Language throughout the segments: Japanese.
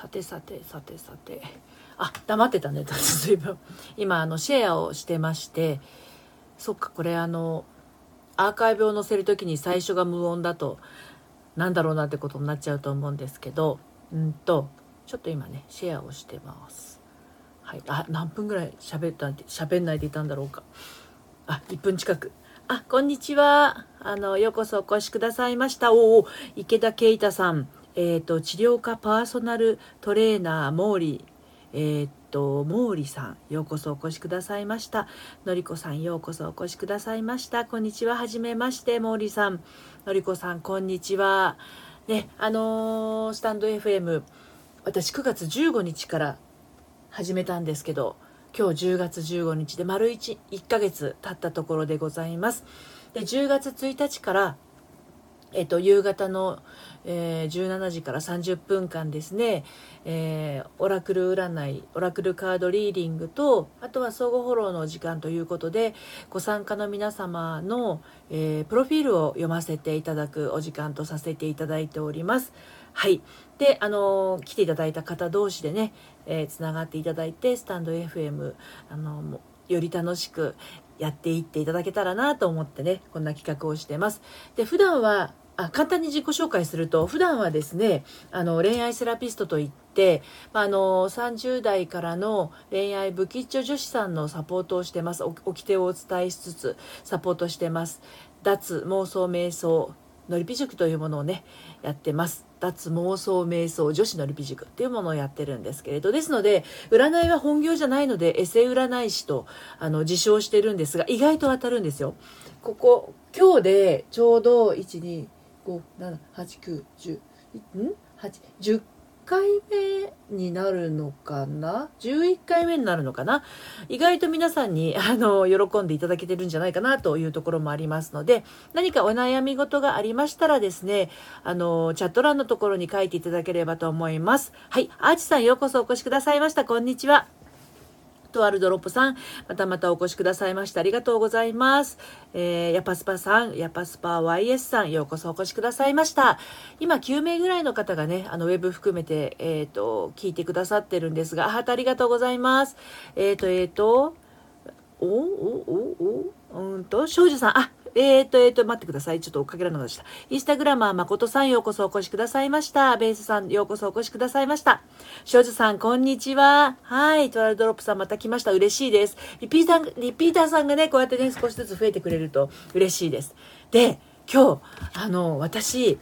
さてさてさてさて。あ黙ってたね 随分今あのシェアをしてまして。そっかこれあのアーカイブを載せる時に最初が無音だとなんだろうなってことになっちゃうと思うんですけど。うんとちょっと今ねシェアをしてます。はい。あ何分ぐらい喋った喋んないでいたんだろうか。あ1分近く。あこんにちは。あのようこそお越しくださいました。おお池田圭太さん。えっ、ー、と治療科パーソナルトレーナー毛利えー、っと毛利さんようこそお越しくださいました。のりこさんようこそお越しくださいました。こんにちは。はじめまして毛利さん。のりこさんこんにちは。ねあのー、スタンド FM 私9月15日から始めたんですけど今日10月15日で丸 1, 1ヶ月経ったところでございます。で10月1日からえっと、夕方の、えー、17時から30分間ですね、えー、オラクル占いオラクルカードリーディングとあとは相互フォローの時間ということでご参加の皆様の、えー、プロフィールを読ませていただくお時間とさせていただいております。はい。で、あの来ていただいた方同士でね、えー、つながっていただいて、スタンド FM、あのより楽しくやっていっていただけたらなと思ってね、こんな企画をしてます。で、普段は、あ簡単に自己紹介すると普段はですねあの恋愛セラピストといって、まあ、の30代からの恋愛不吉祥女子さんのサポートをしてます。掟をお伝えしつつサポートしてます。脱妄想瞑想のりぴ塾というものをねやってます。脱妄想瞑想女子のルピ塾っていうものをやってるんですけれどですので占いは本業じゃないのでエセ占い師とあの自称してるんですが意外と当たるんですよ。ここ今日でちょうど12 57891ん？10回目になるのかな？11回目になるのかな？意外と皆さんに あの喜んでいただけてるんじゃないかなというところもありますので何かお悩み事がありましたらですねあのチャット欄のところに書いていただければと思います。はいアーチさんようこそお越しくださいました。こんにちは。とあるドロップさん、またまたお越しくださいましてありがとうございます。えー、ヤパスパさん、ヤパスパ YS さん、ようこそお越しくださいました。今、9名ぐらいの方がね、あの、ウェブ含めて、えっ、ー、と、聞いてくださってるんですが、あ、ありがとうございます。えっ、ー、と、えっ、と、おおおおうんと、少女さん、あ、えっ、と、えっ、と、待ってください。ちょっと追っかけられなかった。インスタグラマー、誠さん、ようこそお越しくださいました。ベースさん、ようこそお越しくださいました。少女さん、こんにちは。はい。トラルドロップさん、また来ました。嬉しいです。リピーター、リピーターさんがね、こうやってね、少しずつ増えてくれると嬉しいです。で、今日、あの、私、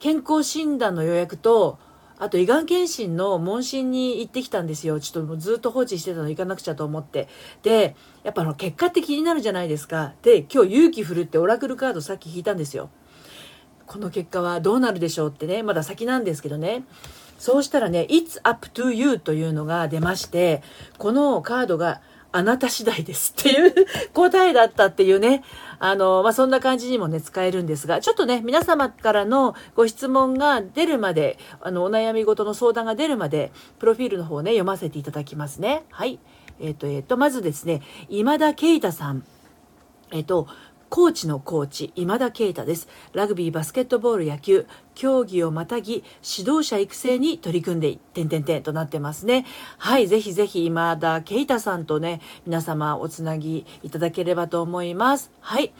健康診断の予約と、あと胃がん検診の問診に行ってきたんですよ。ちょっともうずっと放置してたの行かなくちゃと思って。で、やっぱあの結果って気になるじゃないですか。で、今日勇気振るってオラクルカードさっき引いたんですよ。この結果はどうなるでしょうってね、まだ先なんですけどね。そうしたらね、It's up to you というのが出まして、このカードがあなた次第ですっていう答えだったっていうね。あの、まあ、そんな感じにもね、使えるんですが、ちょっとね、皆様からのご質問が出るまで、あの、お悩み事の相談が出るまで、プロフィールの方ね、読ませていただきますね。はい。えっ、ー、と、えっ、ー、と、まずですね、今田啓太さん。えっ、ー、と、コーチのコーチ、今田啓太です。ラグビー、バスケットボール、野球、競技をまたぎ、指導者育成に取り組んで、てんてんてんとなってますね。はい、ぜひぜひ今田啓太さんとね、皆様おつなぎいただければと思います。はい。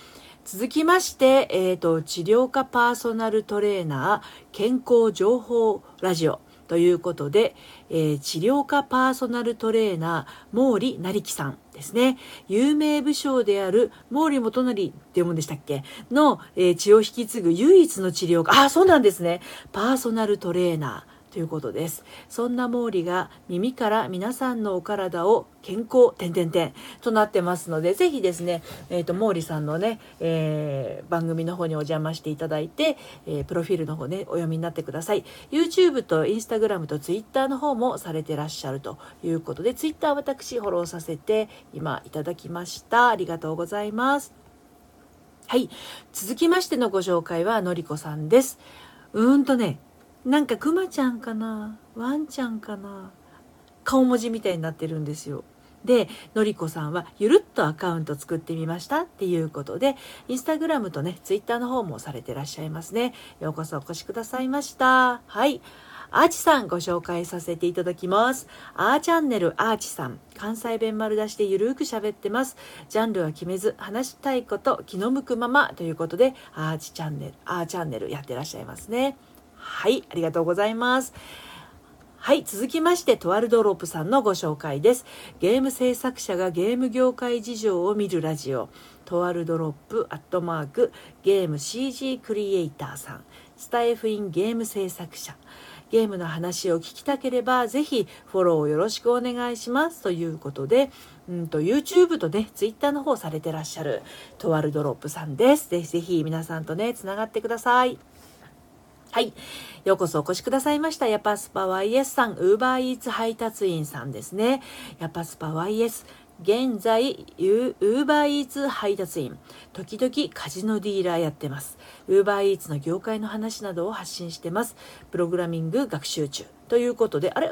続きまして、えっ、ー、と、治療科パーソナルトレーナー、健康情報ラジオ。ということで、えー、治療科パーソナルトレーナー、毛利成樹さんですね。有名武将である毛利元就って読むんでしたっけ？の、えー、血を引き継ぐ唯一の治療科。あ、そうなんですね。パーソナルトレーナー。ということです。そんな毛利が耳から皆さんのお体を健康、点々点となってますので、ぜひですね、えっ、ー、と、毛利さんのね、えー、番組の方にお邪魔していただいて、えー、プロフィールの方ね、お読みになってください。YouTube と Instagram と Twitter の方もされてらっしゃるということで、Twitter 私フォローさせて今いただきました。ありがとうございます。はい。続きましてのご紹介はのりこさんです。うーんとね、なんかクマちゃんかな？ワンちゃんかな？顔文字みたいになってるんですよ。で、のりこさんはゆるっとアカウント作ってみましたっていうことで、インスタグラムとね、ツイッターの方もされてらっしゃいますね。ようこそお越しくださいました。はい。アーチさんご紹介させていただきます。アーチャンネルアーチさん。関西弁丸出しでゆるーく喋ってます。ジャンルは決めず、話したいこと、気の向くままということで、アーチチャンネル、アーチャンネルやってらっしゃいますね。はい、ありがとうございます。はい、続きまして、トワルドロープさんのご紹介です。ゲーム制作者がゲーム業界事情を見るラジオ。トワルドロップアットマークゲーム CG クリエイターさん。スタイフインゲーム制作者。ゲームの話を聞きたければ、ぜひフォローをよろしくお願いします。ということで、うんと、YouTube とね、Twitter の方されてらっしゃる、トワルドロップさんです。ぜひぜひ皆さんとね、つながってください。はい。ようこそお越しくださいました。ヤパスパ YS さん、ウーバーイーツ配達員さんですね。ヤパスパ YS。現在、ウーバーイーツ配達員、時々カジノディーラーやってます。ウーバーイーツの業界の話などを発信してます。プログラミング学習中。ということで、あれ？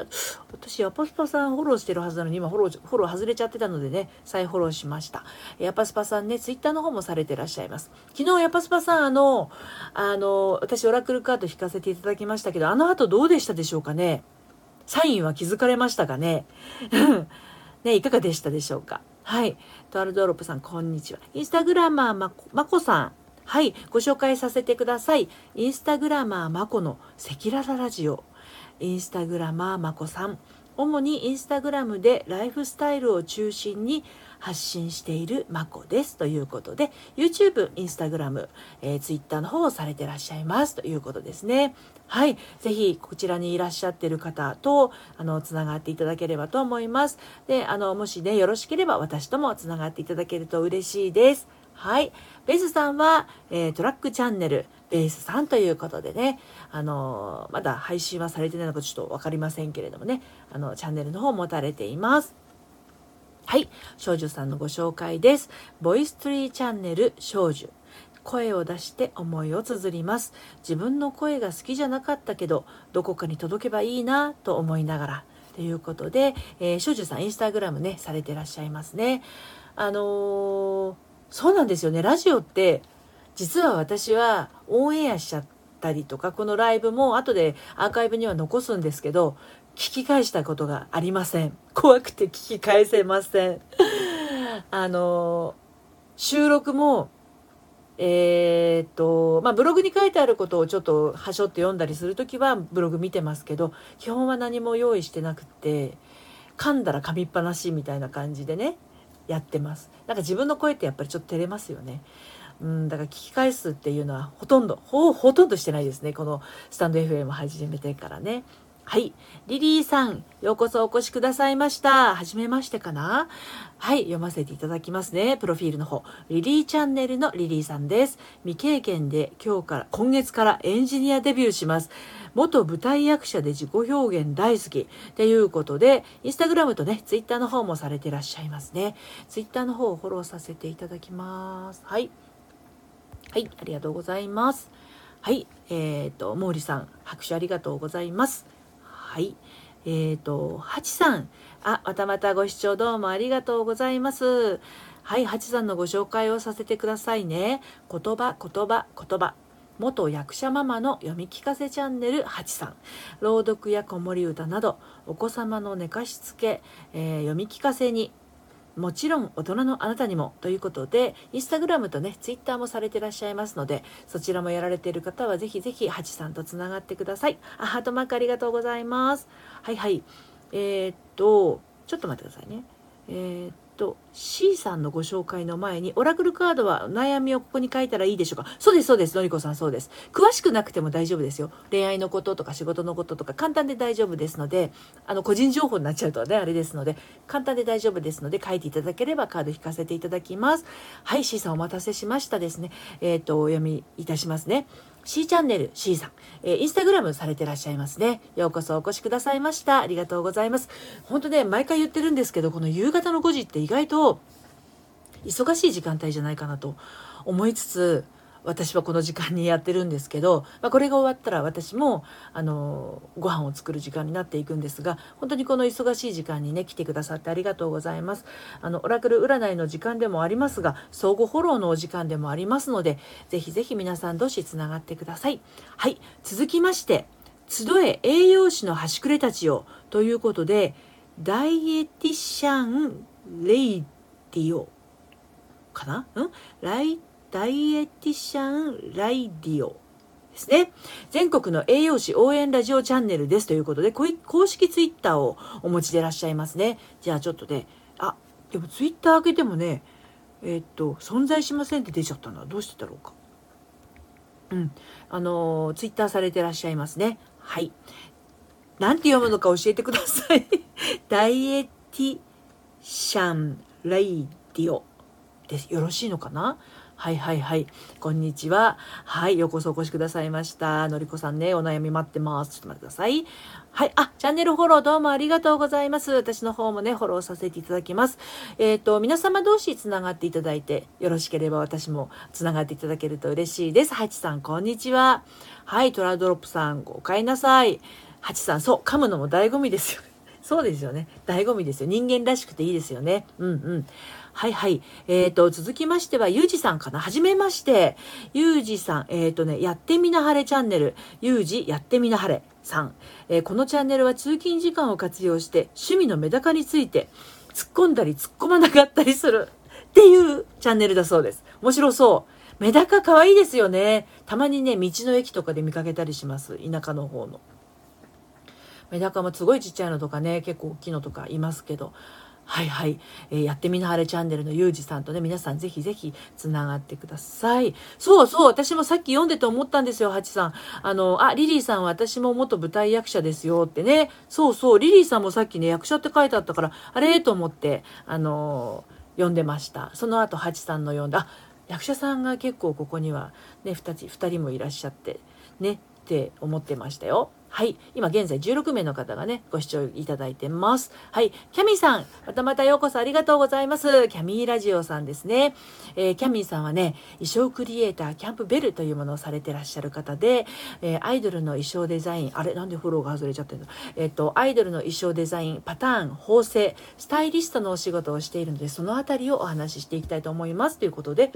私、ヤパスパさんフォローしてるはずなのに、今フォロー、フォロー外れちゃってたのでね、再フォローしました。ヤパスパさんね、ツイッターの方もされてらっしゃいます。昨日、ヤパスパさん、あの、あの、私、オラクルカード引かせていただきましたけど、あの後どうでしたでしょうかね？サインは気づかれましたかね？ね、いかがでしたでしょうか？はい。トアルドロップさん、こんにちは。インスタグラマーま、まこさん。はい。ご紹介させてください。インスタグラマーまこの赤裸々ラジオ。インスタグラマーまこさん。主にインスタグラムでライフスタイルを中心に発信しているまこですということで YouTube、Instagram、えー、Twitter の方をされてらっしゃいますということですね。はい。ぜひこちらにいらっしゃってる方とあのつながっていただければと思います。で、あのもしねよろしければ私ともつながっていただけると嬉しいです。はい。ベースさんは、えー、トラックチャンネル、ベースさんということでね、あの、まだ配信はされてないのかちょっと分かりませんけれどもね、あの、チャンネルの方持たれています。はい。少女さんのご紹介です。ボイストリーチャンネル少女。声を出して思いを綴ります。自分の声が好きじゃなかったけど、どこかに届けばいいなと思いながら。ということで、えー、少女さんインスタグラムね、されてらっしゃいますね。あのー、そうなんですよね。ラジオって、実は私はオンエアしちゃったりとか、このライブも後でアーカイブには残すんですけど、聞き返したことがありません。怖くて聞き返せません。あの、収録も、えー、っと、まあ、ブログに書いてあることをちょっとはしょって読んだりするときはブログ見てますけど、基本は何も用意してなくて、噛んだら噛みっぱなしみたいな感じでね、やってます。なんか自分の声ってやっぱりちょっと照れますよね。うん、だから聞き返すっていうのはほとんど、ほ、ほとんどしてないですね。このスタンド FM 始めてからね。はい。リリーさん、ようこそお越しくださいました。はじめましてかな？はい。読ませていただきますね。プロフィールの方。リリーチャンネルのリリーさんです。未経験で今日から、今月からエンジニアデビューします。元舞台役者で自己表現大好き。っていうことで、インスタグラムとね、ツイッターの方もされてらっしゃいますね。ツイッターの方をフォローさせていただきます。はい。はい。ありがとうございます。はい。えっ、ー、と、毛利さん、拍手ありがとうございます。はい。えっ、ー、と、ハチさん。あ、またまたご視聴どうもありがとうございます。はい、ハチさんのご紹介をさせてくださいね。言葉、言葉、言葉。元役者ママの読み聞かせチャンネルハチさん。朗読や子守歌など、お子様の寝かしつけ、えー、読み聞かせにもちろん大人のあなたにもということで、インスタグラムとね、ツイッターもされてらっしゃいますので、そちらもやられている方はぜひぜひ、ハチさんとつながってください。あ、ハートマークありがとうございます。はいはい。えー、っと、ちょっと待ってくださいね。えー、っと C さんのご紹介の前にオラクルカードは悩みをここに書いたらいいでしょうか？そうですそうです。のりこさんそうです。詳しくなくても大丈夫ですよ。恋愛のこととか仕事のこととか簡単で大丈夫ですのであの個人情報になっちゃうとねあれですので簡単で大丈夫ですので書いていただければカード引かせていただきます。はい C さんお待たせしましたですね。えっ、ー、とお読みいたしますね。C チャンネル C さん、えー、インスタグラムされてらっしゃいますね。ようこそお越しくださいました。ありがとうございます。本当ね、毎回言ってるんですけど、この夕方の5時って外と忙しい時間帯じゃないかなと思いつつ、私はこの時間にやってるんですけど、まあ、これが終わったら私もあのご飯を作る時間になっていくんですが本当にこの忙しい時間にね来てくださってありがとうございます。あのオラクル占いの時間でもありますが相互フォローのお時間でもありますのでぜひぜひ皆さん同士つながってください。はい続きまして集え栄養士の端くれたちよということで、 Dietitian Radio かな？うん？ライ Dietitian Radio ですね。全国の栄養士応援ラジオチャンネルですということで、公式ツイッターをお持ちでいらっしゃいますね。じゃあちょっとね、あ、でもツイッター開けてもね、えー、っと、存在しませんって出ちゃったのはどうしてだろうか。うん。あの、ツイッターされてらっしゃいますね。はい。なんて読むのか教えてください。Dietitian Radio です。よろしいのかな？はいはいはい。こんにちは。はい。ようこそお越しくださいました。のりこさんね、お悩み待ってます。ちょっと待ってください。はい。あ、チャンネルフォローどうもありがとうございます。私の方もね、フォローさせていただきます。えっ、ー、と、皆様同士つながっていただいて、よろしければ私もつながっていただけると嬉しいです。ハチさん、こんにちは。はい。トラドロップさん、お帰りなさい。ハチさん、そう、噛むのも醍醐味ですよね。そうですよね。醍醐味ですよ。人間らしくていいですよね。うんうん。はいはい。えっ、ー、と、続きましては、ゆうじさんかな。はじめまして。ゆうじさん、えっ、ー、とね、やってみなはれチャンネル。ゆうじやってみなはれさん。えー、このチャンネルは通勤時間を活用して、趣味のメダカについて、突っ込んだり突っ込まなかったりするっていうチャンネルだそうです。面白そう。メダカ可愛いですよね。たまにね、道の駅とかで見かけたりします。田舎の方の。メダカもすごいちっちゃいのとかね、結構大きいのとかいますけど、はいはい、えー、やってみなはれチャンネルのゆうじさんとね、皆さんぜひぜひつながってください。そうそう、私もさっき読んでて思ったんですよ、ハチさん。あの、あ、リリーさんは私も元舞台役者ですよってね。そうそう、リリーさんもさっきね、役者って書いてあったから、あれと思って、あのー、読んでました。その後、ハチさんの読んだ、役者さんが結構ここにはね、2人、2人もいらっしゃって、ね、って思ってましたよ。はい。今現在16名の方がね、ご視聴いただいてます。はい。キャミーさん、またまたようこそありがとうございます。キャミーラジオさんですね。えー、キャミーさんはね、衣装クリエイター、キャンプベルというものをされてらっしゃる方で、えー、アイドルの衣装デザイン、あれ？なんでフォローが外れちゃってるの？えっ、ー、と、アイドルの衣装デザイン、パターン、縫製、スタイリストのお仕事をしているので、そのあたりをお話ししていきたいと思います。ということで、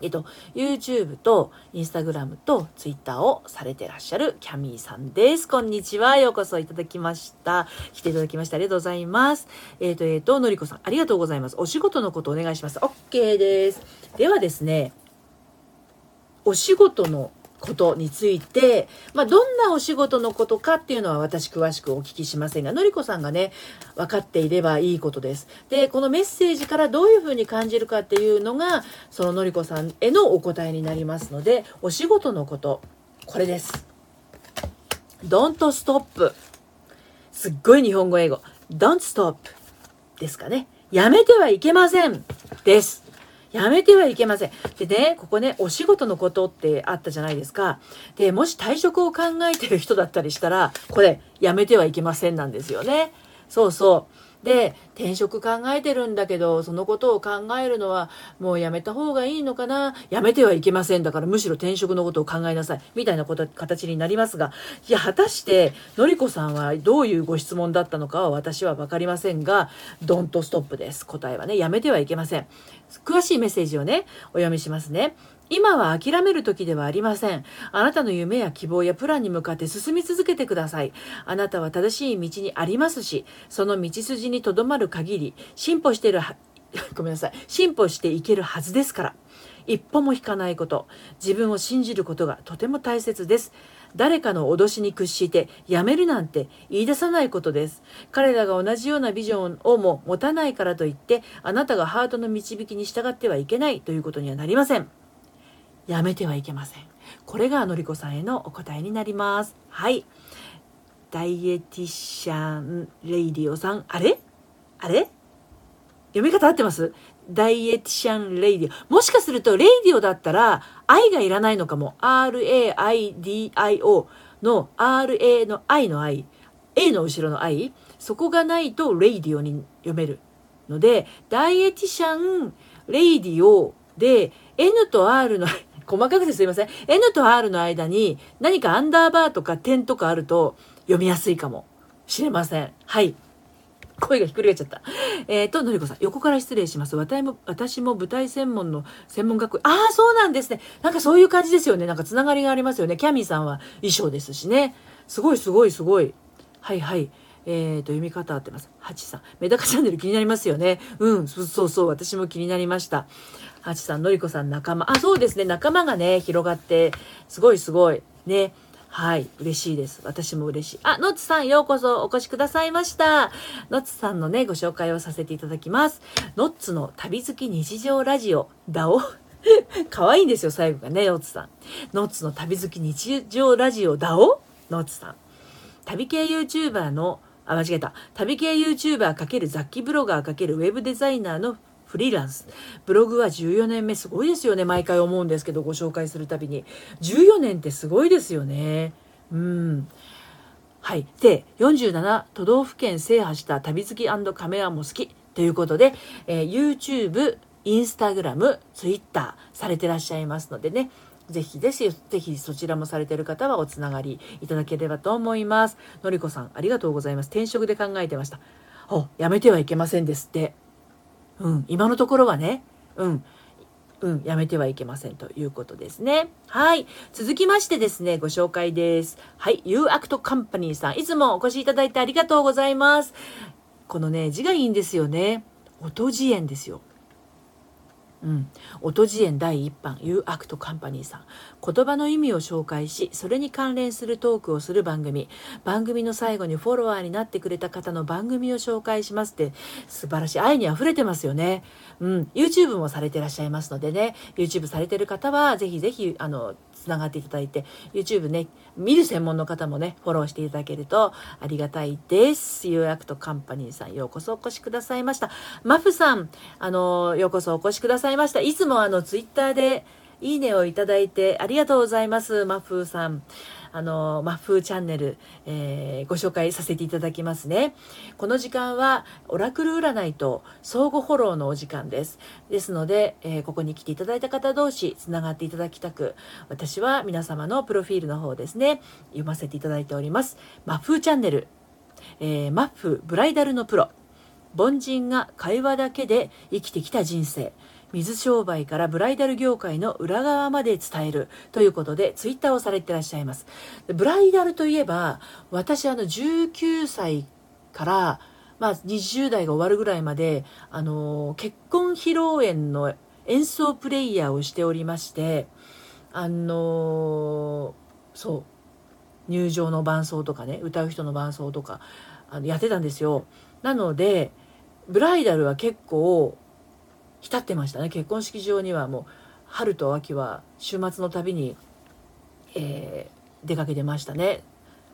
えっと、YouTube と Instagram と Twitter をされてらっしゃるキャミーさんです。こんにちは。ようこそいただきました。来ていただきましてありがとうございます。えっ、と、えっ、と、のりこさん、ありがとうございます。お仕事のことお願いします。OK です。ではですね、お仕事のことについて、まあ、どんなお仕事のことかっていうのは私詳しくお聞きしませんが、のりこさんがね、分かっていればいいことです。で、このメッセージからどういうふうに感じるかっていうのが、そののりこさんへのお答えになりますので、お仕事のこと、これです。don't stop すっごい日本語英語。don't stop ですかね。やめてはいけませんです。やめてはいけません。でね、ここね、お仕事のことってあったじゃないですか。で、もし退職を考えてる人だったりしたら、これ、やめてはいけませんなんですよね。そうそう。で、転職考えてるんだけど、そのことを考えるのはもうやめた方がいいのかな？やめてはいけません。だからむしろ転職のことを考えなさい。みたいなこと形になりますが、いや、果たして、のりこさんはどういうご質問だったのかは私は分かりませんが、ドントストップです。答えはね、やめてはいけません。詳しいメッセージをね、お読みしますね。今は諦める時ではありません。あなたの夢や希望やプランに向かって進み続けてください。あなたは正しい道にありますし、その道筋にとどまる限り、進歩している ごめんなさい。進歩していけるはずですから。一歩も引かないこと、自分を信じることがとても大切です。誰かの脅しに屈してやめるなんて言い出さないことです。彼らが同じようなビジョンをも持たないからといって、あなたがハートの導きに従ってはいけないということにはなりません。やめてはいけません。これがのりこさんへのお答えになります。はい。 Dietitian Radio さん、あれ？あれ？読み方合ってます？ Dietitian Radio。もしかすると、レイディオだったら、 I がいらないのかも。R-A-I-D-I-O の R-A の I の I。A の後ろの I。そこがないと、レイディオに読めるので、 Dietitian Radio で、N と R の細かくてすいません。N と R の間に何かアンダーバーとか点とかあると読みやすいかもしれません。はい。声がひっくり返っちゃった。えっ、ー、と、のりこさん、横から失礼します。私も、私も舞台専門の専門学校。ああ、そうなんですね。なんかそういう感じですよね。なんかつながりがありますよね。キャミーさんは衣装ですしね。すごいすごいすごい。はいはい。えー、と、読み方合ってます。ハチさん。メダカチャンネル気になりますよね。うん、そうそうそう。私も気になりました。ハチさん、のりこさん仲間。あ、そうですね。仲間がね、広がって、すごいすごい。ね。はい。嬉しいです。私も嬉しい。あ、ノッツさん、ようこそお越しくださいました。ノッツさんのね、ご紹介をさせていただきます。ノッツの旅好き日常ラジオ、ダオ。可愛いんですよ、最後がね、ノッツさん。ノッツの旅好き日常ラジオ、ダオノッツさん。旅系 YouTuber の、あ、間違えた。旅系 YouTuber× 雑記ブロガー×ウェブデザイナーのフリーランス。ブログは14年目、すごいですよね。毎回思うんですけど、ご紹介するたびに。14年ってすごいですよね。うん。はい。で、47都道府県制覇した旅好きカメラも好きということで、えー、YouTube、Instagram、Twitter されてらっしゃいますのでね、ぜひぜひ、ぜひそちらもされてる方はおつながりいただければと思います。のりこさん、ありがとうございます。転職で考えてました。お、やめてはいけませんですって。うん、今のところはね、うん、うん、やめてはいけませんということですね。はい。続きましてですね、ご紹介です。はい。ユーアクトカンパニーさん、いつもお越しいただいてありがとうございます。このね、字がいいんですよね。音辞苑ですよ。うん、音辞苑第1版 U アクトカンパニーさん。言葉の意味を紹介しそれに関連するトークをする番組。番組の最後にフォロワーになってくれた方の番組を紹介しますって素晴らしい。愛に溢れてますよね、うん、YouTube もされてらっしゃいますのでね。YouTube されてる方はぜひぜひあのつながっていただいて、YouTube ね、見る専門の方もね、フォローしていただけるとありがたいです。有約とカンパニーさん、ようこそお越しくださいました。マフさん、あの、ようこそお越しくださいました。いつもあの、Twitter で、いいねをいただいてありがとうございます、マフーさん。あの、マフーチャンネル、えー、ご紹介させていただきますね。この時間は、オラクル占いと相互フォローのお時間です。ですので、えー、ここに来ていただいた方同士、つながっていただきたく、私は皆様のプロフィールの方ですね、読ませていただいております。マフーチャンネル、えー、マッフブライダルのプロ、凡人が会話だけで生きてきた人生。水商売からブライダル業界の裏側まで伝えるということでツイッターをされてらっしゃいます。ブライダルといえば私あの19歳からまあ20代が終わるぐらいまであの結婚披露宴の演奏プレイヤーをしておりましてあのそう入場の伴奏とかね歌う人の伴奏とかあのやってたんですよ。なのでブライダルは結構浸ってましたね結婚式場にはもう春と秋は週末のたびに、えー、出かけてましたね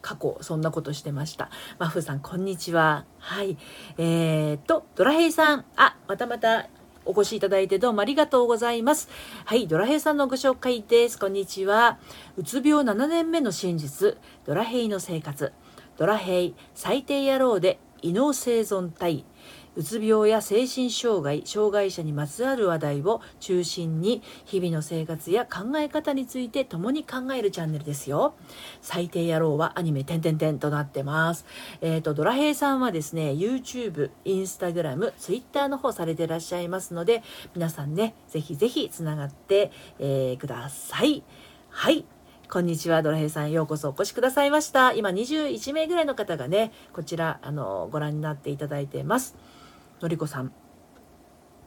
過去そんなことしてましたマフさんこんにちははいえー、っとドラヘイさんあまたまたお越しいただいてどうもありがとうございます。はい、ドラヘイさんのご紹介です。こんにちは。うつ病7年目の真実、ドラヘイの生活。ドラヘイ、最低野郎で異能生存体。うつ病や精神障害障害者にまつわる話題を中心に日々の生活や考え方について共に考えるチャンネルですよ最低野郎はアニメてんてんてんとなってますえっ、ー、とドラヘイさんはですね YouTube インスタグラム Twitter の方されていらっしゃいますので皆さんねぜひぜひつながって、えー、くださいはいこんにちは、ドラヘイさん。ようこそお越しくださいました。今、21名ぐらいの方がね、こちら、あの、ご覧になっていただいてます。のりこさん。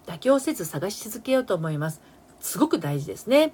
妥協せず探し続けようと思います。すごく大事ですね。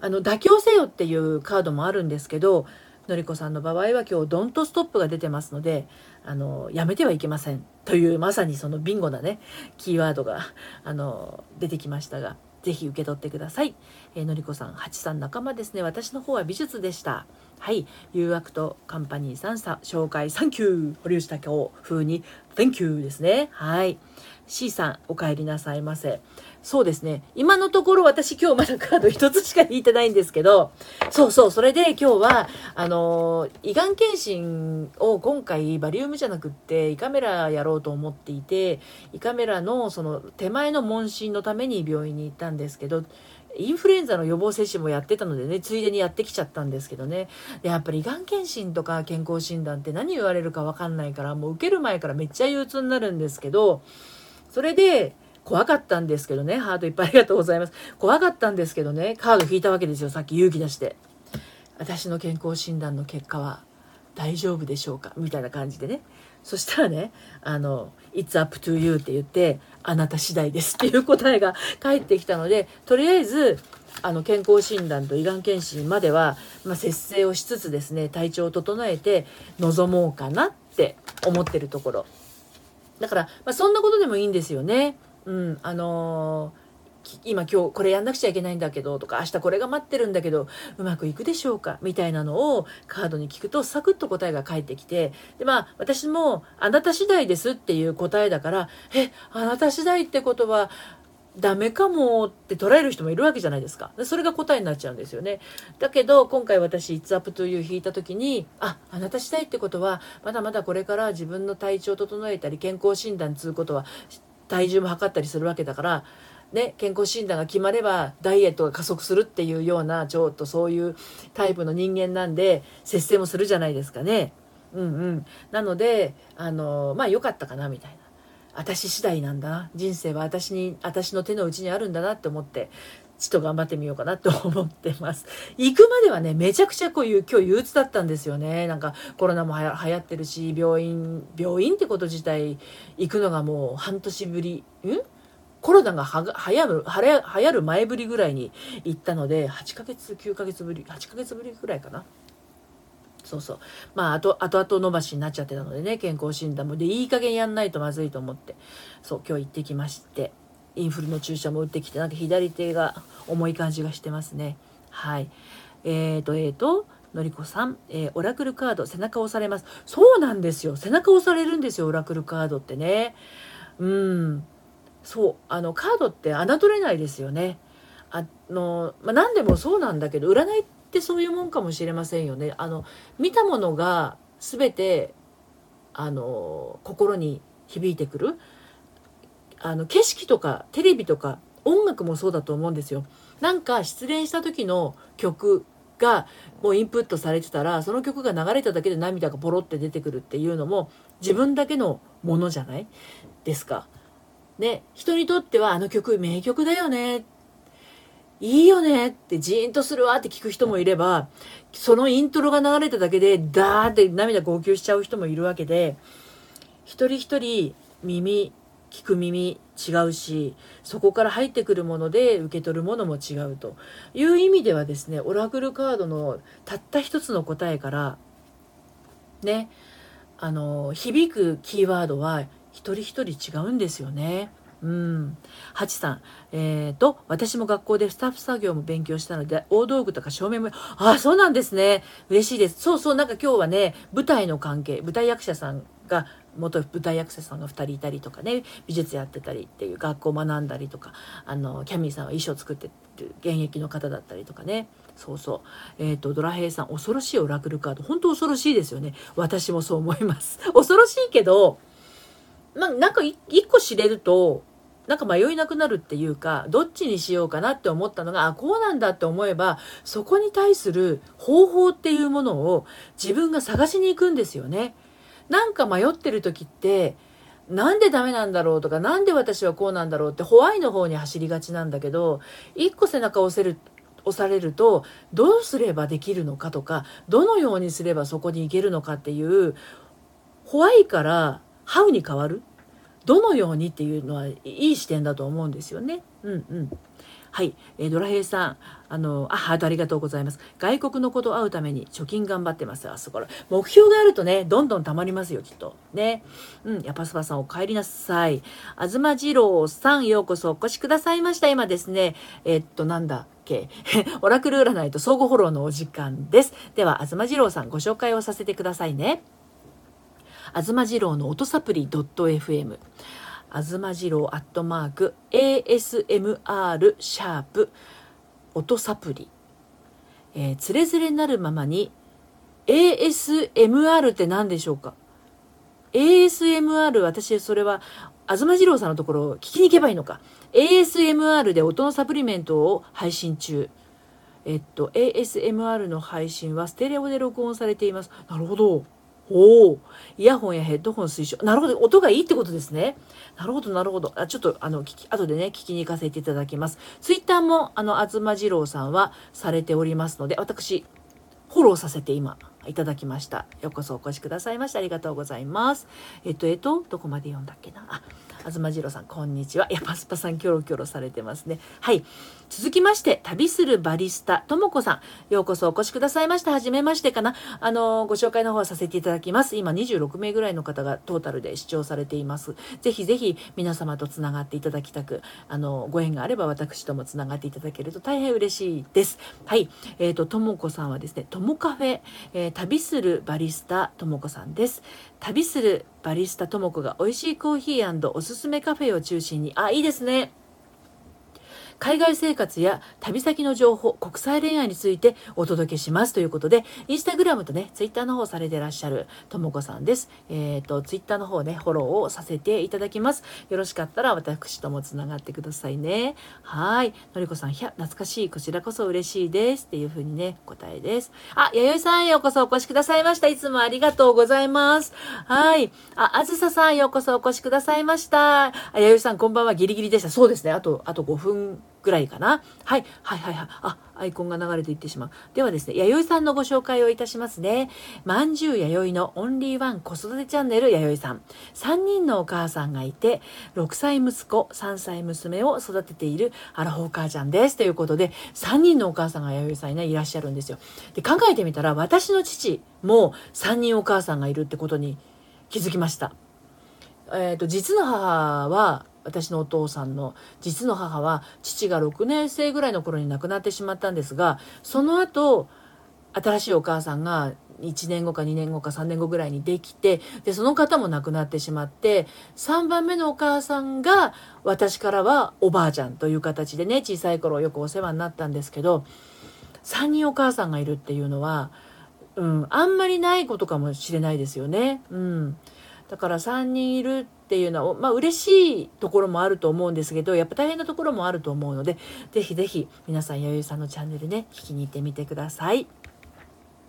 あの妥協せよっていうカードもあるんですけどのりこさんの場合は今日ドントストップが出てますのであのやめてはいけませんというまさにそのビンゴなねキーワードがあの出てきましたが。ぜひ受け取ってください。えー、のりこさん、八さん仲間ですね。私の方は美術でした。はい。誘惑とカンパニーさんさ紹介、サンキュー堀内武雄風に、Thank you ですね。はい。C さん、お帰りなさいませ。そうですね。今のところ私今日まだカード一つしか引いてないんですけど、そうそう、それで今日は、あの胃がん検診を今回バリウムじゃなくって胃カメラやろうと思っていて、胃カメラのその手前の問診のために病院に行ったんですけど、インフルエンザの予防接種もやってたのでね、ついでにやってきちゃったんですけどね。で、やっぱり胃がん検診とか健康診断って何言われるかわかんないから、もう受ける前からめっちゃ憂鬱になるんですけど、それで、怖かったんですけどね、ハートいっぱいありがとうございます。怖かったんですけどね、カード引いたわけですよ、さっき勇気出して。私の健康診断の結果は大丈夫でしょうか？みたいな感じでね。そしたらね、あの、It's up to you って言って、あなた次第ですっていう答えが返ってきたので、とりあえず、あの、健康診断と胃がん検診までは、まあ、節制をしつつですね、体調を整えて臨もうかなって思ってるところ。だから、まあ、そんなことでもいいんですよね。うん、あのー今今日これやんなくちゃいけないんだけどとか明日これが待ってるんだけどうまくいくでしょうか？みたいなのをカードに聞くとサクッと答えが返ってきてでまあ私もあなた次第ですっていう答えだからえあなた次第ってことはダメかもって捉える人もいるわけじゃないですか。それが答えになっちゃうんですよね。だけど、今回私、It's Up to You 引いた時に、あ、あなた次第ってことは、まだまだこれから自分の体調を整えたり、健康診断つうことは、体重も測ったりするわけだから、ね、健康診断が決まればダイエットが加速するっていうようなちょっとそういうタイプの人間なんで節制もするじゃないですかね。うんうん、なのであのまあ良かったかなみたいな。私次第なんだな。人生は私に私の手の内にあるんだなって思ってちょっと頑張ってみようかなと思ってます。行くまではね、めちゃくちゃこういう、今日憂鬱だったんですよね。なんかコロナもは流行ってるし、病院、病院ってこと自体行くのがもう半年ぶり、ん？コロナがは流行る、流行る前ぶりぐらいに行ったので、8ヶ月、9ヶ月ぶり、8ヶ月ぶりぐらいかな。そうそう。まあ、あと、後々伸ばしになっちゃってたのでね、健康診断も。で、いい加減やんないとまずいと思って、そう、今日行ってきまして、インフルの注射も打ってきて、なんか左手が重い感じがしてますね。はい。えーと、えーと、のりこさん、えー、オラクルカード、背中押されます。そうなんですよ。背中押されるんですよ、オラクルカードってね。うん。そうあのカードって侮れないですよね。あの、まあ、何でもそうなんだけど占いってそういうもんかもしれませんよね。あの見たものが全てあの心に響いてくるあの景色とかテレビとか音楽もそうだと思うんですよ。なんか失恋した時の曲がもうインプットされてたらその曲が流れただけで涙がポロって出てくるっていうのも自分だけのものじゃないですか。ね、人にとってはあの曲名曲だよね。いいよねってジーンとするわって聞く人もいれば、そのイントロが流れただけでダーって涙号泣しちゃう人もいるわけで、一人一人耳、聞く耳違うし、そこから入ってくるもので受け取るものも違うという意味ではですね、オラクルカードのたった一つの答えから、ね、あの、響くキーワードは一人一人違うんですよね。うん。ハチさん。えっ、ー、と、私も学校でスタッフ作業も勉強したので、大道具とか照明も、あ、そうなんですね。嬉しいです。そうそう、なんか今日はね、舞台の関係、舞台役者さんが、元舞台役者さんが2人いたりとかね、美術やってたりっていう学校を学んだりとか、あの、キャミーさんは衣装作ってる現役の方だったりとかね。そうそう。えっ、ー、と、ドラヘイさん、恐ろしいオラクルカード。本当恐ろしいですよね。私もそう思います。恐ろしいけど、まあ、なんか一個知れると、なんか迷いなくなるっていうか、どっちにしようかなって思ったのが、あ、こうなんだって思えば、そこに対する方法っていうものを自分が探しに行くんですよね。なんか迷ってる時って、なんでダメなんだろうとか、なんで私はこうなんだろうって、ホワイの方に走りがちなんだけど、一個背中を押せる、押されると、どうすればできるのかとか、どのようにすればそこに行けるのかっていう、ホワイからハウに変わる？どのようにっていうのはいい視点だと思うんですよね。うんうん。はい。えー、ドラヘイさん。あの、あ、ハートありがとうございます。外国の子と会うために貯金頑張ってます。あそこら。目標があるとね、どんどん溜まりますよ、きっと。ね。うん。やぱすばさんお帰りなさい。あずまじろうさん、ようこそお越しくださいました。今ですね、えー、っと、なんだっけ。オラクル占いと相互フォローのお時間です。では、あずまじろうさんご紹介をさせてくださいね。あずまじろうの音サプリ .fm あずまじろうアットマーク ASMR シャープ音サプリ、えー、つれづれなるままに ASMR って何でしょうか？ASMR 私それは東二郎さんのところ聞きに行けばいいのか？ASMR で音のサプリメントを配信中。えっと、ASMR の配信はステレオで録音されています。なるほど。おお、イヤホンやヘッドホン推奨。なるほど、音がいいってことですね。なるほど、なるほど。あちょっと、あの、聞き、後でね、聞きに行かせていただきます。ツイッターも、あの、東二郎さんはされておりますので、私、フォローさせて今、いただきました。ようこそお越しくださいましてありがとうございます。えっと、えっと、どこまで読んだっけな。あ、東次郎さん、こんにちは。いや、パスパさん、キョロキョロされてますね。はい。続きまして、旅するバリスタ、ともこさん。ようこそお越しくださいました。はじめましてかな。あの、ご紹介の方はさせていただきます。今、26名ぐらいの方がトータルで視聴されています。ぜひぜひ、皆様とつながっていただきたく、あの、ご縁があれば私ともつながっていただけると大変嬉しいです。はい。えっ、ー、と、ともこさんはですね、ともカフェ、えー、旅するバリスタ、ともこさんです。旅するバリスタともこが美味しいコーヒーおすすめカフェを中心に、あ、いいですね。海外生活や旅先の情報、国際恋愛についてお届けしますということで、インスタグラムとね、ツイッターの方されてらっしゃるともこさんです。えっ、ー、と、ツイッターの方ね、フォローをさせていただきます。よろしかったら私ともつながってくださいね。はい。のりこさん、いや、懐かしい。こちらこそ嬉しいです。っていうふうにね、答えです。あ、やよいさん、ようこそお越しくださいました。いつもありがとうございます。はい。あ、あずささん、ようこそお越しくださいました。あ、やよいさん、こんばんは。ギリギリでした。そうですね。あと、あと5分ぐらいかな。はい、はい、はい、はい。あ、アイコンが流れていってしまう。ではですね、弥生さんのご紹介をいたしますね。まんじゅう弥生のオンリーワン子育てチャンネル弥生さん。3人のお母さんがいて、6歳息子、3歳娘を育てているアラフォー母ちゃんです。ということで、3人のお母さんが弥生さんに、ね、いらっしゃるんですよ。で、考えてみたら、私の父も3人お母さんがいるってことに気づきました。えっ、ー、と、実の母は、私のお父さんの実の母は父が6年生ぐらいの頃に亡くなってしまったんですがその後新しいお母さんが1年後か2年後か3年後ぐらいにできてでその方も亡くなってしまって3番目のお母さんが私からはおばあちゃんという形でね小さい頃よくお世話になったんですけど3人お母さんがいるっていうのは、うん、あんまりないことかもしれないですよね。うん、だから3人いるっていうのは、まあ嬉しいところもあると思うんですけど、やっぱ大変なところもあると思うので、是非是非皆さん、弥生さんのチャンネルね、聞きに行ってみてください。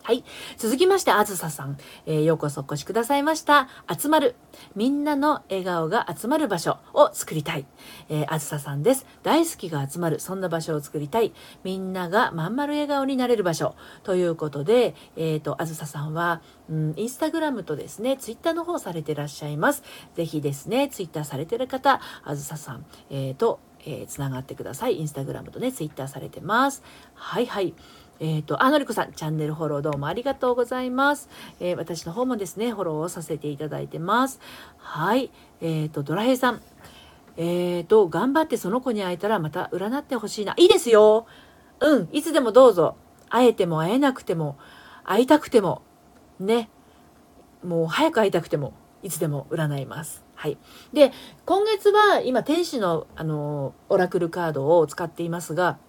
はい。続きまして、あずささん、えー、ようこそお越しくださいました。集まる。みんなの笑顔が集まる場所を作りたい。えー、あずささんです。大好きが集まる。そんな場所を作りたい。みんながまん丸笑顔になれる場所。ということで、えっ、ー、と、あずささんは、うん、インスタグラムとですね、ツイッターの方されてらっしゃいます。ぜひですね、ツイッターされてる方、あずささん、えっ、と、えー、つながってください。インスタグラムとね、ツイッターされてます。はいはい。えっ、ー、と、あ、のりこさん、チャンネルフォローどうもありがとうございます。えー、私の方もですね、フォローをさせていただいてます。はい。えっ、ー、と、ドラヘイさん。えっ、と、頑張ってその子に会えたらまた占ってほしいな。いいですよ。うん、いつでもどうぞ。会えても会えなくても、会いたくても、ね。もう早く会いたくても、いつでも占います。はい。で、今月は今、天使の、あの、オラクルカードを使っていますが、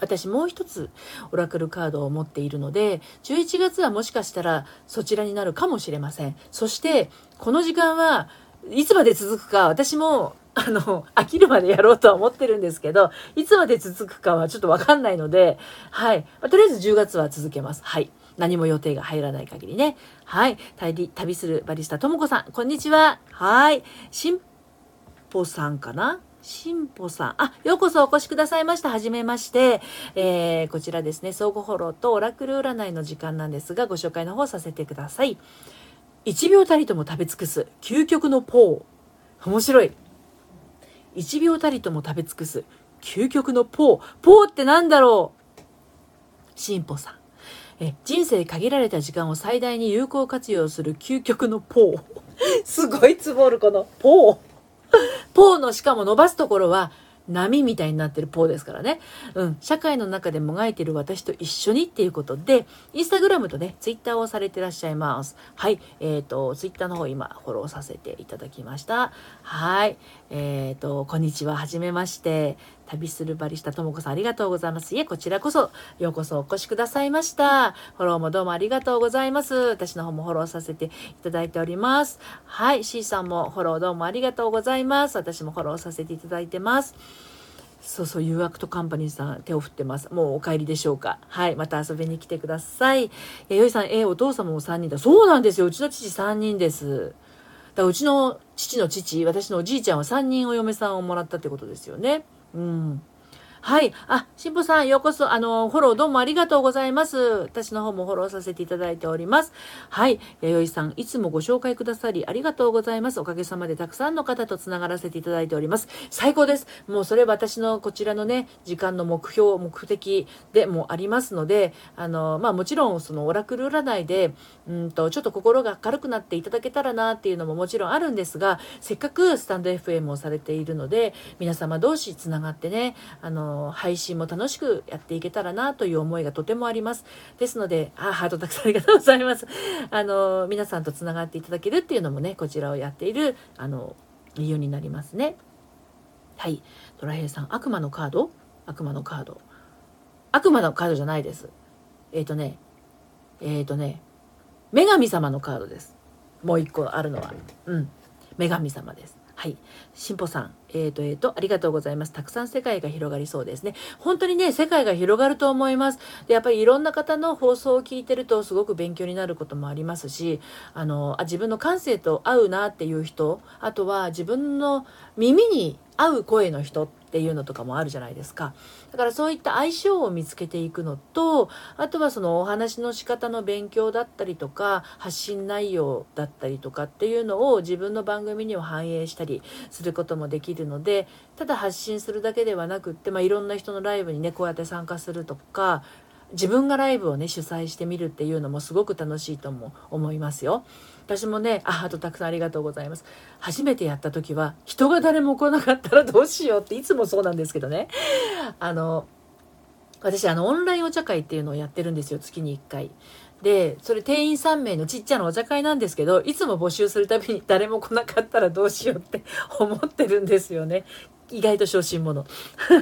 私もう一つオラクルカードを持っているので、11月はもしかしたらそちらになるかもしれません。そして、この時間はいつまで続くか、私も、あの、飽きるまでやろうとは思ってるんですけど、いつまで続くかはちょっとわかんないので、はい。まあ、とりあえず10月は続けます。はい。何も予定が入らない限りね。はい。旅、旅するバリスタともこさん、こんにちは。はい。しんぽさんかな？しんぽさん。あ、ようこそお越しくださいました。はじめまして。えー、こちらですね、相互フォローとオラクル占いの時間なんですが、ご紹介の方させてください。1秒たりとも食べ尽くす、究極のポー。面白い。1秒たりとも食べ尽くす、究極のポー。ポーってなんだろう？しんぽさん。え人生限られた時間を最大に有効活用する究極のポー。すごいつぼるこのポー。ポーのしかも伸ばすところは波みたいになってるポーですからね。うん。社会の中でもがいてる私と一緒にっていうことで、インスタグラムとね、ツイッターをされてらっしゃいます。はい。えっ、ー、と、ツイッターの方今フォローさせていただきました。はい。えっ、ー、と、こんにちは。はじめまして。旅するバリスタともこさんありがとうございます。いえ、こちらこそようこそお越しくださいました。フォローもどうもありがとうございます。私の方もフォローさせていただいております。はい、C さんもフォローどうもありがとうございます。私もフォローさせていただいてます。そうそう、誘惑とカンパニーさん手を振ってます。もうお帰りでしょうか。はい。また遊びに来てください。え、よいさん、え、お父様も3人だ。そうなんですよ。うちの父3人です。だうちの父の父、私のおじいちゃんは3人お嫁さんをもらったってことですよね。うん。はい。あ、しんぽさん、ようこそ、あの、フォローどうもありがとうございます。私の方もフォローさせていただいております。はい。弥生さん、いつもご紹介くださり、ありがとうございます。おかげさまでたくさんの方と繋がらせていただいております。最高です。もうそれ私のこちらのね、時間の目標、目的でもありますので、あの、まあもちろん、そのオラクル占いで、うんと、ちょっと心が軽くなっていただけたらなっていうのももちろんあるんですが、せっかくスタンド FM をされているので、皆様同士繋がってね、あの、配信も楽しくやっていけたらなという思いがとてもあります。ですので、あ、ハートたくさんありがとうございます。あの、皆さんとつながっていただけるっていうのもね、こちらをやっている、あの、理由になりますね。はい。ドラヘイさん、悪魔のカード？悪魔のカード。悪魔のカードじゃないです。えっ、ー、とね、えっ、ー、とね、女神様のカードです。もう一個あるのは。うん。女神様です。はい。しんぽさん、えっ、ー、と、えっ、ー、と、ありがとうございます。たくさん世界が広がりそうですね。本当にね、世界が広がると思います。で、やっぱりいろんな方の放送を聞いてるとすごく勉強になることもありますし、あの、あ自分の感性と合うなっていう人、あとは自分の耳に合う声の人っていうのとかもあるじゃないですか。だからそういった相性を見つけていくのと、あとはそのお話の仕方の勉強だったりとか、発信内容だったりとかっていうのを自分の番組には反映したりすることもできるので、ただ発信するだけではなくって、まあ、いろんな人のライブにね、こうやって参加するとか、自分がライブをね主催してみるっていうのもすごく楽しいとも思いますよ。私もねああとたくさんありがとうございます。初めてやった時は人が誰も来なかったらどうしようっていつもそうなんですけどね。あの私あのオンラインお茶会っていうのをやってるんですよ月に1回。でそれ店員3名のちっちゃなお茶会なんですけどいつも募集するたびに誰も来なかったらどうしようって思ってるんですよね。意外と小心者。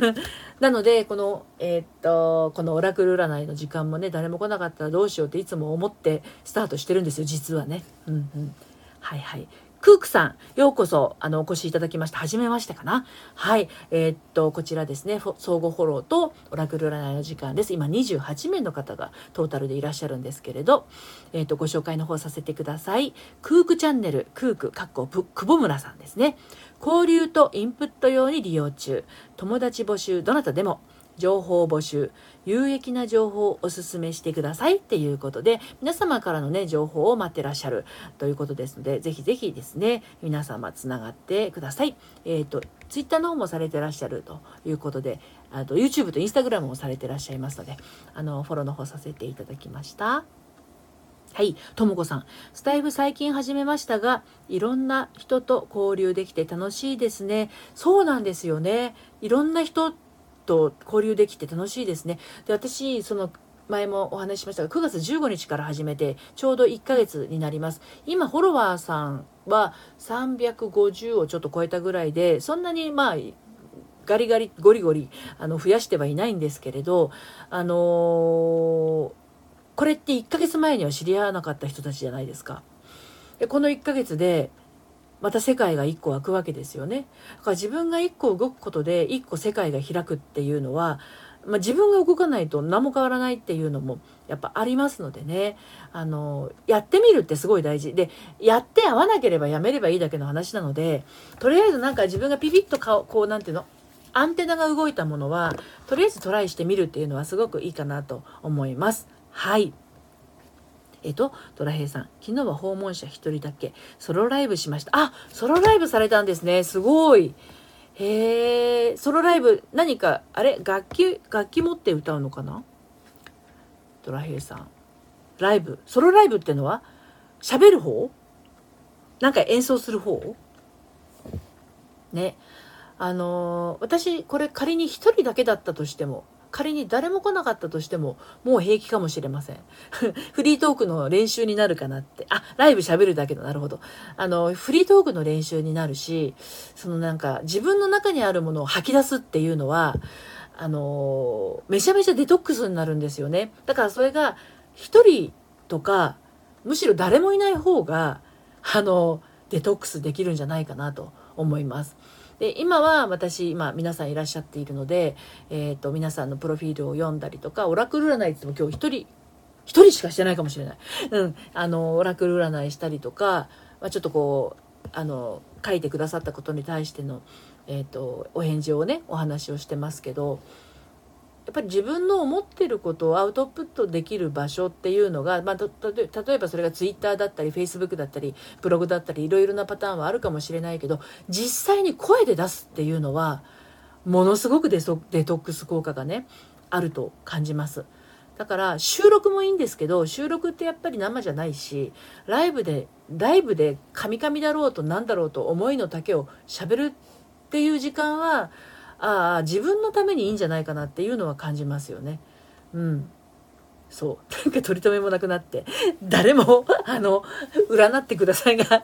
なので、この、えー、っと、このオラクル占いの時間もね、誰も来なかったらどうしようっていつも思ってスタートしてるんですよ、実はね。うんうん。はいはい。クークさん、ようこそ、あの、お越しいただきました。はじめましてかな。はい。えー、っと、こちらですね、相互フォローとオラクル占いの時間です。今、28名の方がトータルでいらっしゃるんですけれど、えー、っと、ご紹介の方させてください。クークチャンネル、クーク、かっこ、くぼむらさんですね。交流とインプット用に利用中友達募集どなたでも情報募集有益な情報をお勧めしてくださいっていうことで皆様からのね情報を待ってらっしゃるということですのでぜひぜひですね皆様つながってくださいえっ、ー、とツイッターの方もされてらっしゃるということであと YouTube と Instagram もされてらっしゃいますのであのフォローの方させていただきましたはい、ともこさん。スタイフ最近始めましたが、いろんな人と交流できて楽しいですね。そうなんですよね。いろんな人と交流できて楽しいですね。で、私、その、前もお話ししましたが、9月15日から始めて、ちょうど1ヶ月になります。今、フォロワーさんは350をちょっと超えたぐらいで、そんなにまあ、ガリガリ、ゴリゴリ、あの、増やしてはいないんですけれど、あのーこれって1ヶ月前には知り合わなかった人たちじゃないですか。でこの1ヶ月でまた世界が1個開くわけですよね。だから自分が1個動くことで1個世界が開くっていうのは、まあ、自分が動かないと何も変わらないっていうのもやっぱありますのでねあのやってみるってすごい大事でやって合わなければやめればいいだけの話なのでとりあえずなんか自分がピピッと顔こうなんていうのアンテナが動いたものはとりあえずトライしてみるっていうのはすごくいいかなと思います。はい。えっと、ドラヘイさん、昨日は訪問者1人だけ、ソロライブしました。あ、ソロライブされたんですね。すごい。へえ、ソロライブ、何か、あれ？楽器、楽器持って歌うのかな？ドラヘイさん。ライブ？ソロライブってのは？喋る方？なんか演奏する方？ね。あのー、私、これ仮に1人だけだったとしても、仮に誰も来なかったとしてももう平気かもしれません。フリートークの練習になるかなって。あライブ喋るだけどなるほど。あのフリートークの練習になるしそのなんか自分の中にあるものを吐き出すっていうのはあのめちゃめちゃデトックスになるんですよね。だからそれが一人とかむしろ誰もいない方があのデトックスできるんじゃないかなと思います。で今は私今皆さんいらっしゃっているので、えーと、皆さんのプロフィールを読んだりとかオラクル占いって言っても今日1人1人しかしてないかもしれない、うん、あのオラクル占いしたりとか、まあ、ちょっとこうあの書いてくださったことに対しての、えーとお返事をねお話をしてますけどやっぱり自分の思ってることをアウトプットできる場所っていうのが、まあ、例えばそれがツイッターだったりフェイスブックだったりブログだったりいろいろなパターンはあるかもしれないけど実際に声で出すっていうのはものすごくデトックス効果がねあると感じます。だから収録もいいんですけど収録ってやっぱり生じゃないしライブでライブでカミカミだろうと何だろうと思いの丈をしゃべるっていう時間はああ自分のためにいいんじゃないかなっていうのは感じますよね。うん。そう。なんか取り留めもなくなって。誰も あの占ってくださいが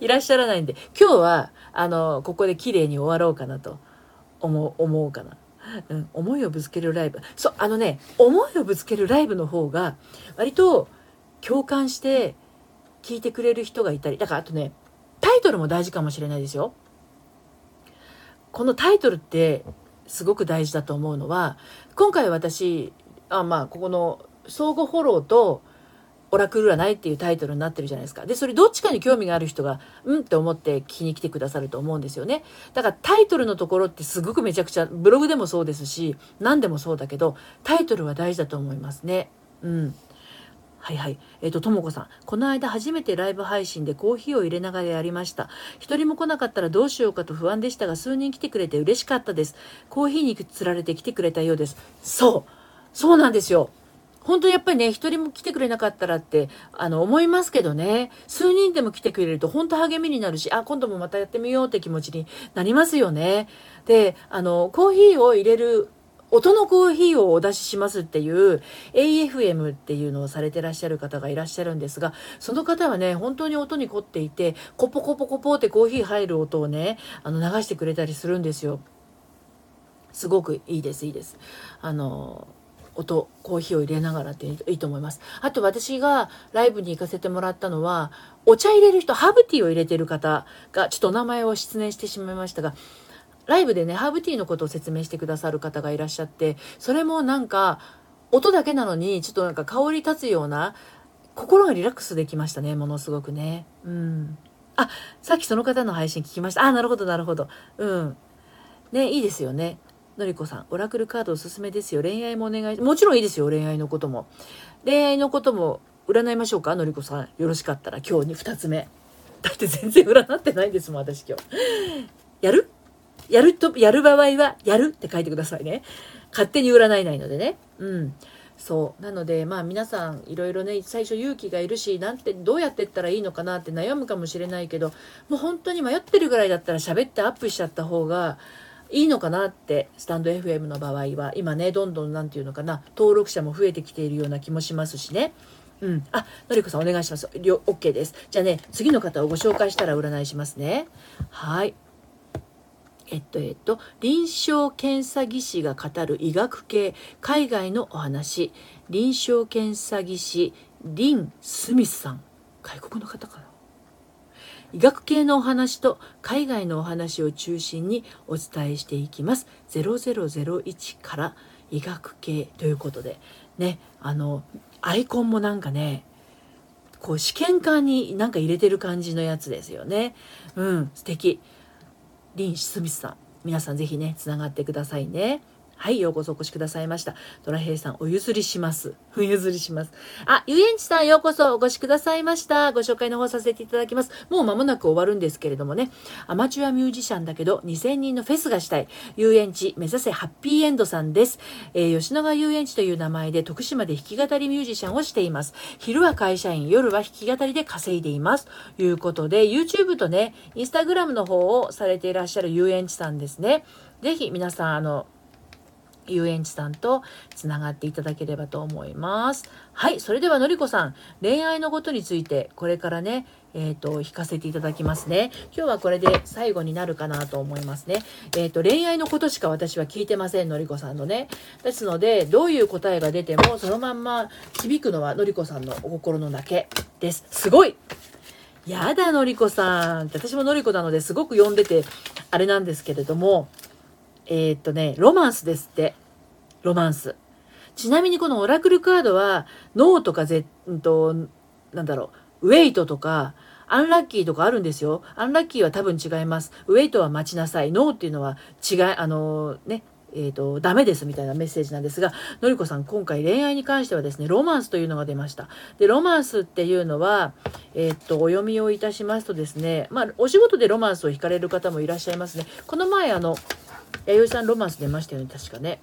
いらっしゃらないんで。今日はあのここで綺麗に終わろうかなと。思う思うかな。うん、思いをぶつけるライブ。そうあのね思いをぶつけるライブの方が割と共感して聞いてくれる人がいたり。だからあとねタイトルも大事かもしれないですよ。このタイトルってすごく大事だと思うのは今回私あまあここの相互フォローとオラクル占いっていうタイトルになってるじゃないですか。で、それどっちかに興味がある人が、うんって思って聞きに来てくださると思うんですよね。だからタイトルのところってすごくめちゃくちゃ、ブログでもそうですし、何でもそうだけど、タイトルは大事だと思いますね。うん。はいはい。えっ、ー、と、ともこさん。この間初めてライブ配信でコーヒーを入れながらやりました。一人も来なかったらどうしようかと不安でしたが、数人来てくれて嬉しかったです。コーヒーにつられて来てくれたようです。そう。そうなんですよ。本当やっぱりね、一人も来てくれなかったらって、あの、思いますけどね、数人でも来てくれると本当励みになるし、あ、今度もまたやってみようって気持ちになりますよね。で、あの、コーヒーを入れる音のコーヒーをお出ししますっていう AFM っていうのをされてらっしゃる方がいらっしゃるんですが、その方はね、本当に音に凝っていて、コポコポコポってコーヒー入る音をね、あの流してくれたりするんですよ。すごくいいです、いいです。あの、音、コーヒーを入れながらっていいと思います。あと私がライブに行かせてもらったのは、お茶入れる人、ハーブティーを入れてる方が、ちょっとお名前を失念してしまいましたが、ライブでね、ハーブティーのことを説明してくださる方がいらっしゃって、それもなんか、音だけなのに、ちょっとなんか香り立つような、心がリラックスできましたね、ものすごくね。うん。あ、さっきその方の配信聞きました。あ、なるほど、なるほど。うん。ね、いいですよね。のりこさん、オラクルカードおすすめですよ。恋愛もお願いもちろんいいですよ、恋愛のことも。恋愛のことも占いましょうか、のりこさん。よろしかったら、今日に2つ目。だって全然占ってないんですもん、私今日。やる？やると、やる場合は、やるって書いてくださいね。勝手に占えないのでね。うん。そう。なので、まあ皆さん、いろいろね、最初勇気がいるし、なんて、どうやってったらいいのかなって悩むかもしれないけど、もう本当に迷ってるぐらいだったら喋ってアップしちゃった方が、いいのかなってスタンド FM の場合は今ねどんどん何て言うのかな登録者も増えてきているような気もしますしねうん。あ、のりこさんお願いします。OK です。じゃあね、次の方をご紹介したら占いしますね。はい。えっと、えっと、臨床検査技師が語る医学系海外のお話、臨床検査技師、リン・スミスさん。外国の方かな医学系のお話と海外のお話を中心にお伝えしていきます。0001から医学系ということで、ね、あの、アイコンもなんかね、こう試験管になんか入れてる感じのやつですよね。うん、素敵。リン・スミスさん。皆さんぜひね、つながってくださいね。はい、ようこそお越しくださいました。トラヘイさん、お譲りします。お譲りします。あ、ゆえんちさん、ようこそお越しくださいました。ご紹介の方させていただきます。もう間もなく終わるんですけれどもね、アマチュアミュージシャンだけど、2000人のフェスがしたい、遊園地目指せハッピーエンドさんです。えー、吉野川遊園地という名前で徳島で弾き語りミュージシャンをしています。昼は会社員、夜は弾き語りで稼いでいます。ということで、YouTube とね、Instagram の方をされていらっしゃる遊園地さんですね。ぜひ皆さん、あの、遊園地さんとつながっていただければと思います。はい。それではのりこさん、恋愛のことについて、これからね、えっ、ー、と、弾かせていただきますね。今日はこれで最後になるかなと思いますね。えっ、ー、と、恋愛のことしか私は聞いてません、のりこさんのね。ですので、どういう答えが出ても、そのまんま響くのはのりこさんのお心のだけです。すごいやだ、のりこさん。私ものりこなのですごく読んでて、あれなんですけれども、えー、っとね、ロマンスですって。ロマンス。ちなみにこのオラクルカードは、ノーとかゼ、うんと、なんだろう、ウェイトとか、アンラッキーとかあるんですよ。アンラッキーは多分違います。ウェイトは待ちなさい。ノーっていうのは違い、あのね、えっ、と、ダメですみたいなメッセージなんですが、のりこさん、今回恋愛に関してはですね、ロマンスというのが出ました。で、ロマンスっていうのは、えっ、ー、と、お読みをいたしますとですね、まあ、お仕事でロマンスを引かれる方もいらっしゃいますね。この前、あの、弥生さんロマンス出ましたよね、確かね。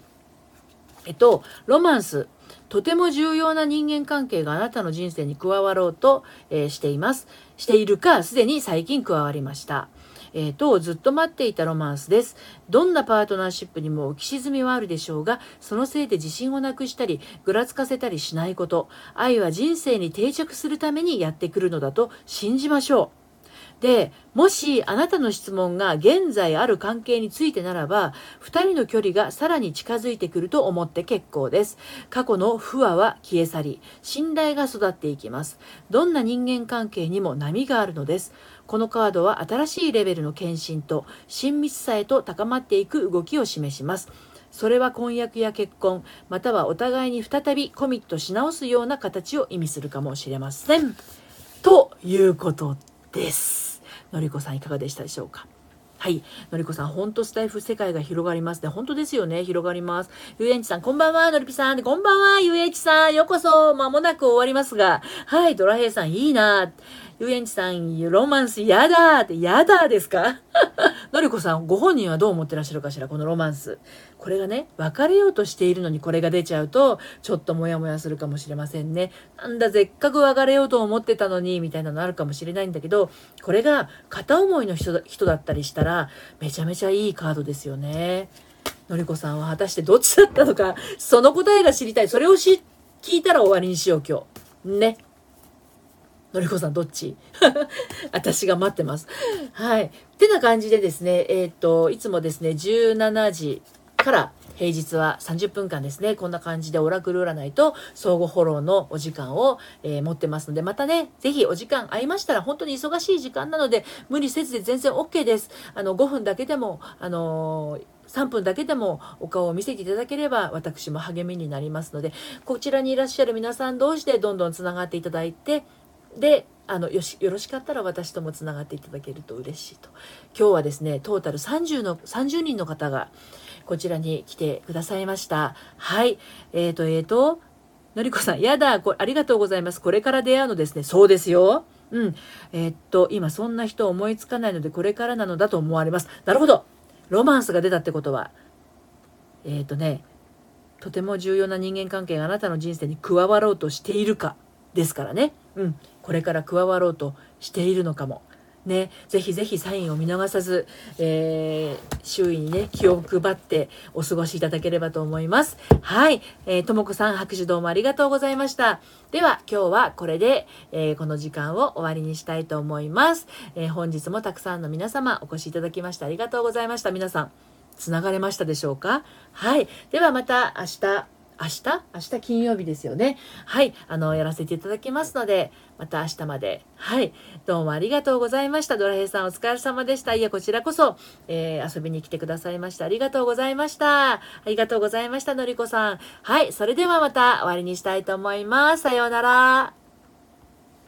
えっと、ロマンス。とても重要な人間関係があなたの人生に加わろうと、えー、しています。しているか、すでに最近加わりました。えー、と、ずっと待っていたロマンスです。どんなパートナーシップにも浮き沈みはあるでしょうが、そのせいで自信をなくしたり、ぐらつかせたりしないこと、愛は人生に定着するためにやってくるのだと信じましょう。で、もしあなたの質問が現在ある関係についてならば、2人の距離がさらに近づいてくると思って結構です。過去の不和は消え去り、信頼が育っていきます。どんな人間関係にも波があるのです。このカードは新しいレベルの献身と親密さへと高まっていく動きを示します。それは婚約や結婚、またはお互いに再びコミットし直すような形を意味するかもしれません。ということです。のりこさんいかがでしたでしょうか？はい。のりこさん、ほんとスタイフ世界が広がりますね。本当ですよね。広がります。遊園地さん、こんばんは。のりぴさん。こんばんは。遊園地さん。ようこそ。まもなく終わりますが。はい。ドラヘイさん、いいな。遊園地さん、ロマンスやだって、やだですか？のりこさん、ご本人はどう思ってらっしゃるかしらこのロマンス。これがね、別れようとしているのにこれが出ちゃうと、ちょっとモヤモヤするかもしれませんね。なんだ、せっかく別れようと思ってたのに、みたいなのあるかもしれないんだけど、これが片思いの人人だったりしたら、めちゃめちゃいいカードですよね。のりこさんは果たしてどっちだったのか、その答えが知りたい。それをし聞いたら終わりにしよう、今日。ね。のりこさんどっち？私が待ってます。はい。ってな感じでですね、えっ、と、いつもですね、17時から平日は30分間ですね、こんな感じでオラクル占いと相互フォローのお時間を、えー、持ってますので、またね、ぜひお時間合いましたら、本当に忙しい時間なので、無理せずで全然 OK です。あの、5分だけでも、あのー3分だけでもお顔を見せていただければ私も励みになりますのでこちらにいらっしゃる皆さん同士でどんどんつながっていただいてであのよしよろしかったら私ともつながっていただけると嬉しいと。今日はですねトータル30の30人の方がこちらに来てくださいました。はい。えーとえーとのりこさんやだこありがとうございます。これから出会うのですね。そうですよ。うん。えー、っと今そんな人思いつかないのでこれからなのだと思われます。なるほど。ロマンスが出たってことはえっ、とねとても重要な人間関係があなたの人生に加わろうとしているかですからね、うん、これから加わろうとしているのかも。ね、ぜひぜひサインを見逃さず、えー、周囲にね、気を配ってお過ごしいただければと思います。はい。えー、ともこさん拍手どうもありがとうございました。では、今日はこれで、えー、この時間を終わりにしたいと思います。えー、本日もたくさんの皆様お越しいただきましてありがとうございました。皆さん、つながれましたでしょうか？はい。ではまた明日、明日明日金曜日ですよね。はい。あの、やらせていただきますので、また明日まで。はい。どうもありがとうございました。ドラヘイさんお疲れ様でした。いや、こちらこそ、えー、遊びに来てくださいました。ありがとうございました。ありがとうございました、のりこさん。はい。それではまた終わりにしたいと思います。さようなら。